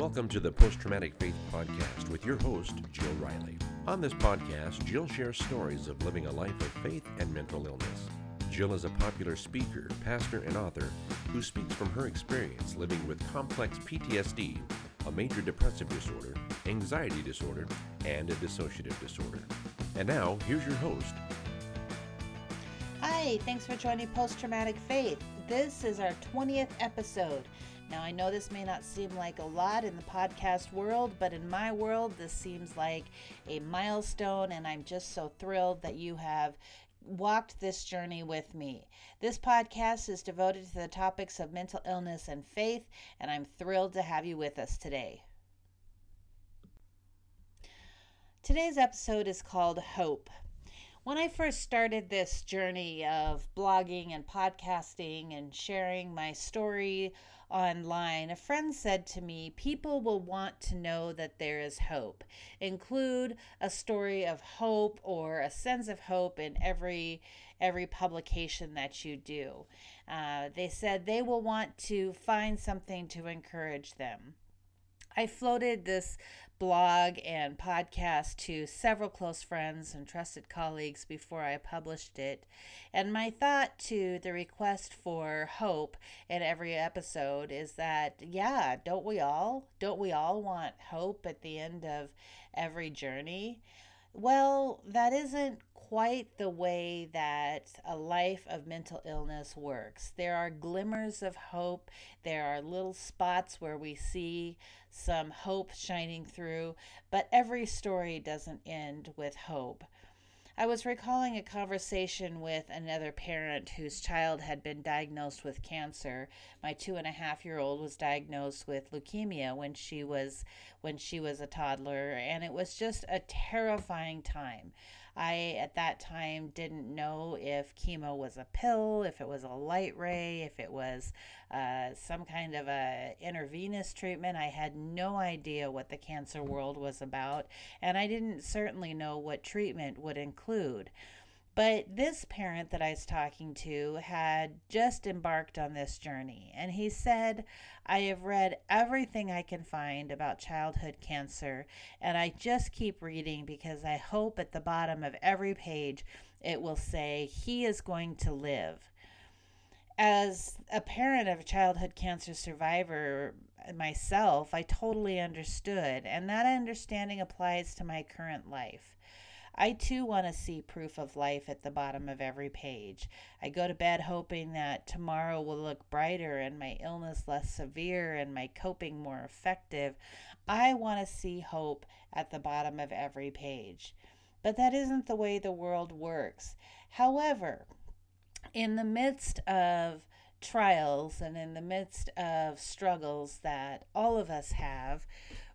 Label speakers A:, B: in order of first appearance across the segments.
A: Welcome to the Post Traumatic Faith Podcast with your host, Jill Riley. On this podcast, Jill shares stories of living a life of faith and mental illness. Jill is a popular speaker, pastor, and author who speaks from her experience living with complex PTSD, a major depressive disorder, anxiety disorder, and a dissociative disorder. And now, here's your host.
B: Hi, thanks for joining Post Traumatic Faith. This is our 20th episode. Now, I know this may not seem like a lot in the podcast world, but in my world, this seems like a milestone, and I'm just so thrilled that you have walked this journey with me. This podcast is devoted to the topics of mental illness and faith, and I'm thrilled to have you with us today. Today's episode is called Hope. When I first started this journey of blogging and podcasting and sharing my story online, a friend said to me, People will want to know that there is hope. Include a story of hope or a sense of hope in every every publication that you do. Uh, they said they will want to find something to encourage them. I floated this blog and podcast to several close friends and trusted colleagues before I published it. And my thought to the request for hope in every episode is that, yeah, don't we all? Don't we all want hope at the end of every journey? Well, that isn't quite the way that a life of mental illness works. There are glimmers of hope, there are little spots where we see some hope shining through, but every story doesn't end with hope. I was recalling a conversation with another parent whose child had been diagnosed with cancer. My two and a half year old was diagnosed with leukemia when she was when she was a toddler, and it was just a terrifying time. I, at that time, didn't know if chemo was a pill, if it was a light ray, if it was uh, some kind of a intravenous treatment. I had no idea what the cancer world was about, and I didn't certainly know what treatment would include. But this parent that I was talking to had just embarked on this journey, and he said, I have read everything I can find about childhood cancer, and I just keep reading because I hope at the bottom of every page it will say, He is going to live. As a parent of a childhood cancer survivor myself, I totally understood, and that understanding applies to my current life. I too want to see proof of life at the bottom of every page. I go to bed hoping that tomorrow will look brighter and my illness less severe and my coping more effective. I want to see hope at the bottom of every page. But that isn't the way the world works. However, in the midst of trials and in the midst of struggles that all of us have,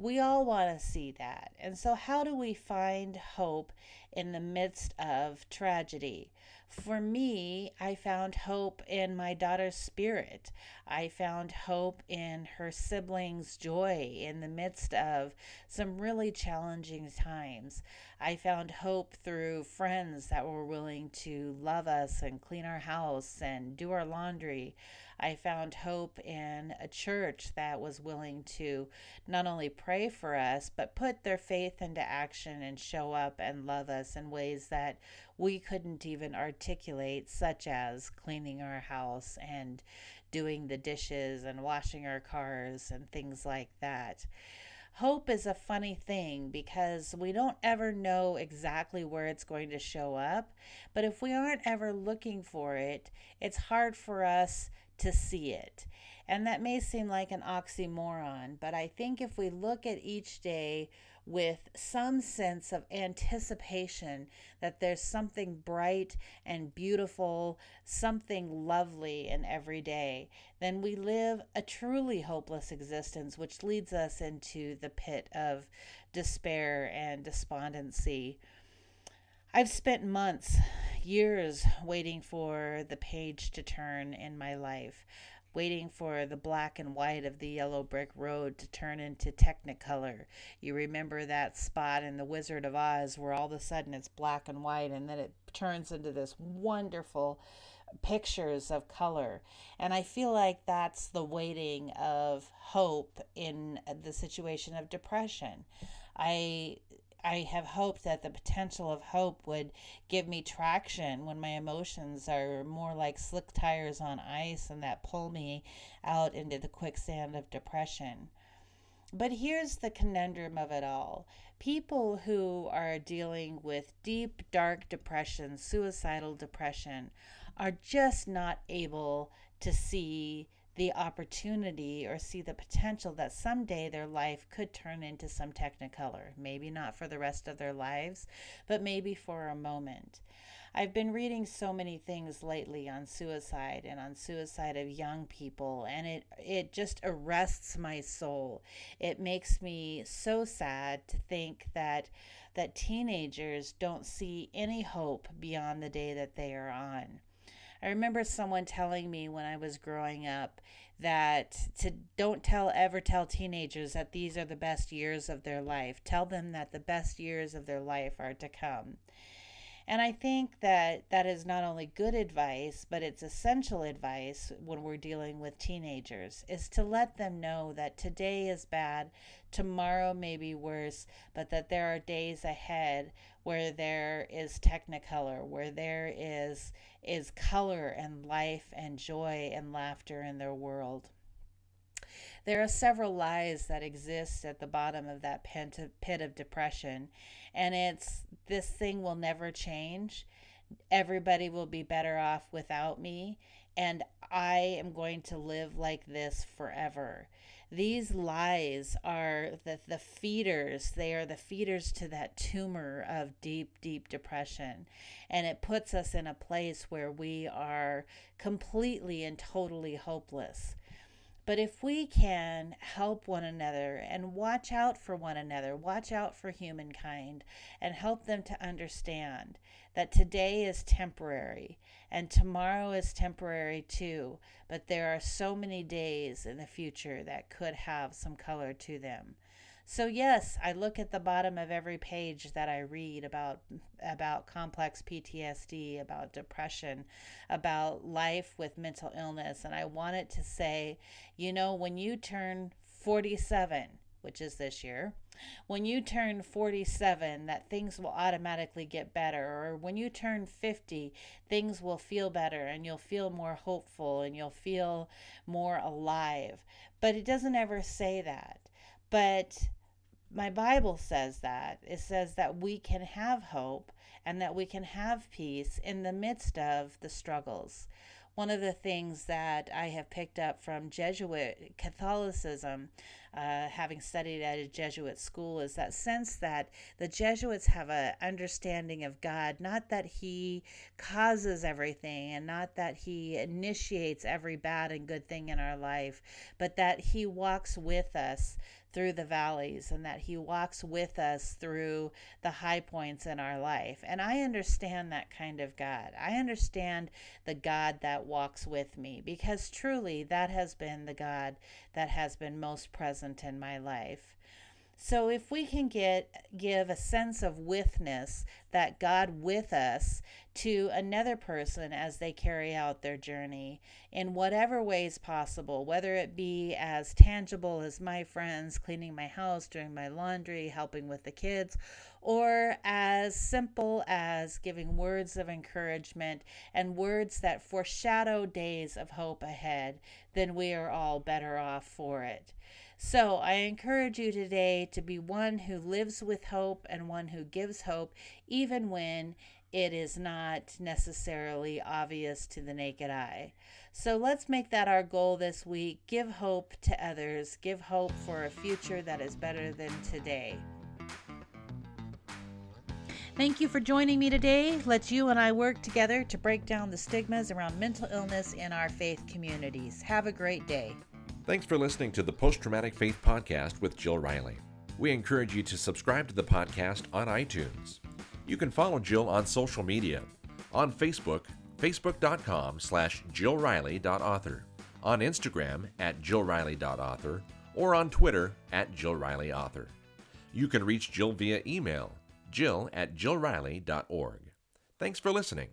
B: we all want to see that. And so, how do we find hope in the midst of tragedy? For me, I found hope in my daughter's spirit. I found hope in her siblings' joy in the midst of some really challenging times. I found hope through friends that were willing to love us and clean our house and do our laundry. I found hope in a church that was willing to not only pray for us, but put their faith into action and show up and love us in ways that we couldn't even articulate, such as cleaning our house and doing the dishes and washing our cars and things like that hope is a funny thing because we don't ever know exactly where it's going to show up. But if we aren't ever looking for it, it's hard for us to see it. And that may seem like an oxymoron, but I think if we look at each day with some sense of anticipation that there's something bright and beautiful, something lovely in every day, then we live a truly hopeless existence, which leads us into the pit of despair and despondency. I've spent months, years waiting for the page to turn in my life, waiting for the black and white of the yellow brick road to turn into technicolor. You remember that spot in The Wizard of Oz where all of a sudden it's black and white and then it turns into this wonderful pictures of color. And I feel like that's the waiting of hope in the situation of depression. I I have hoped that the potential of hope would give me traction when my emotions are more like slick tires on ice and that pull me out into the quicksand of depression. But here's the conundrum of it all people who are dealing with deep, dark depression, suicidal depression, are just not able to see the opportunity or see the potential that someday their life could turn into some technicolor. Maybe not for the rest of their lives, but maybe for a moment. I've been reading so many things lately on suicide and on suicide of young people and it it just arrests my soul. It makes me so sad to think that that teenagers don't see any hope beyond the day that they are on. I remember someone telling me when I was growing up that to don't tell ever tell teenagers that these are the best years of their life. Tell them that the best years of their life are to come. And I think that that is not only good advice, but it's essential advice when we're dealing with teenagers is to let them know that today is bad, tomorrow may be worse, but that there are days ahead where there is technicolor, where there is is color and life and joy and laughter in their world. There are several lies that exist at the bottom of that pit of depression, and it's this thing will never change. Everybody will be better off without me, and I am going to live like this forever. These lies are the, the feeders. They are the feeders to that tumor of deep, deep depression. And it puts us in a place where we are completely and totally hopeless. But if we can help one another and watch out for one another, watch out for humankind, and help them to understand that today is temporary and tomorrow is temporary too, but there are so many days in the future that could have some color to them. So yes, I look at the bottom of every page that I read about about complex PTSD, about depression, about life with mental illness. And I want it to say, you know, when you turn 47, which is this year, when you turn 47 that things will automatically get better. Or when you turn 50 things will feel better and you'll feel more hopeful and you'll feel more alive. But it doesn't ever say that but my Bible says that. It says that we can have hope and that we can have peace in the midst of the struggles. One of the things that I have picked up from Jesuit Catholicism, uh, having studied at a Jesuit school, is that sense that the Jesuits have an understanding of God, not that He causes everything and not that He initiates every bad and good thing in our life, but that He walks with us through the valleys and that He walks with us through the high points in our life. And I understand that kind of God. I understand the God that walks with me because truly that has been the God that has been most present in my life. So if we can get give a sense of witness that God with us to another person as they carry out their journey in whatever ways possible, whether it be as tangible as my friends cleaning my house, doing my laundry, helping with the kids, or as simple as giving words of encouragement and words that foreshadow days of hope ahead, then we are all better off for it. So I encourage you today to be one who lives with hope and one who gives hope, even when it is not necessarily obvious to the naked eye. So let's make that our goal this week. Give hope to others, give hope for a future that is better than today. Thank you for joining me today. Let's you and I work together to break down the stigmas around mental illness in our faith communities. Have a great day.
A: Thanks for listening to the Post Traumatic Faith Podcast with Jill Riley. We encourage you to subscribe to the podcast on iTunes. You can follow Jill on social media on Facebook, facebook.com slash jillriley.author, on Instagram at jillriley.author, or on Twitter at jillrileyauthor. You can reach Jill via email, jill at jillriley.org. Thanks for listening.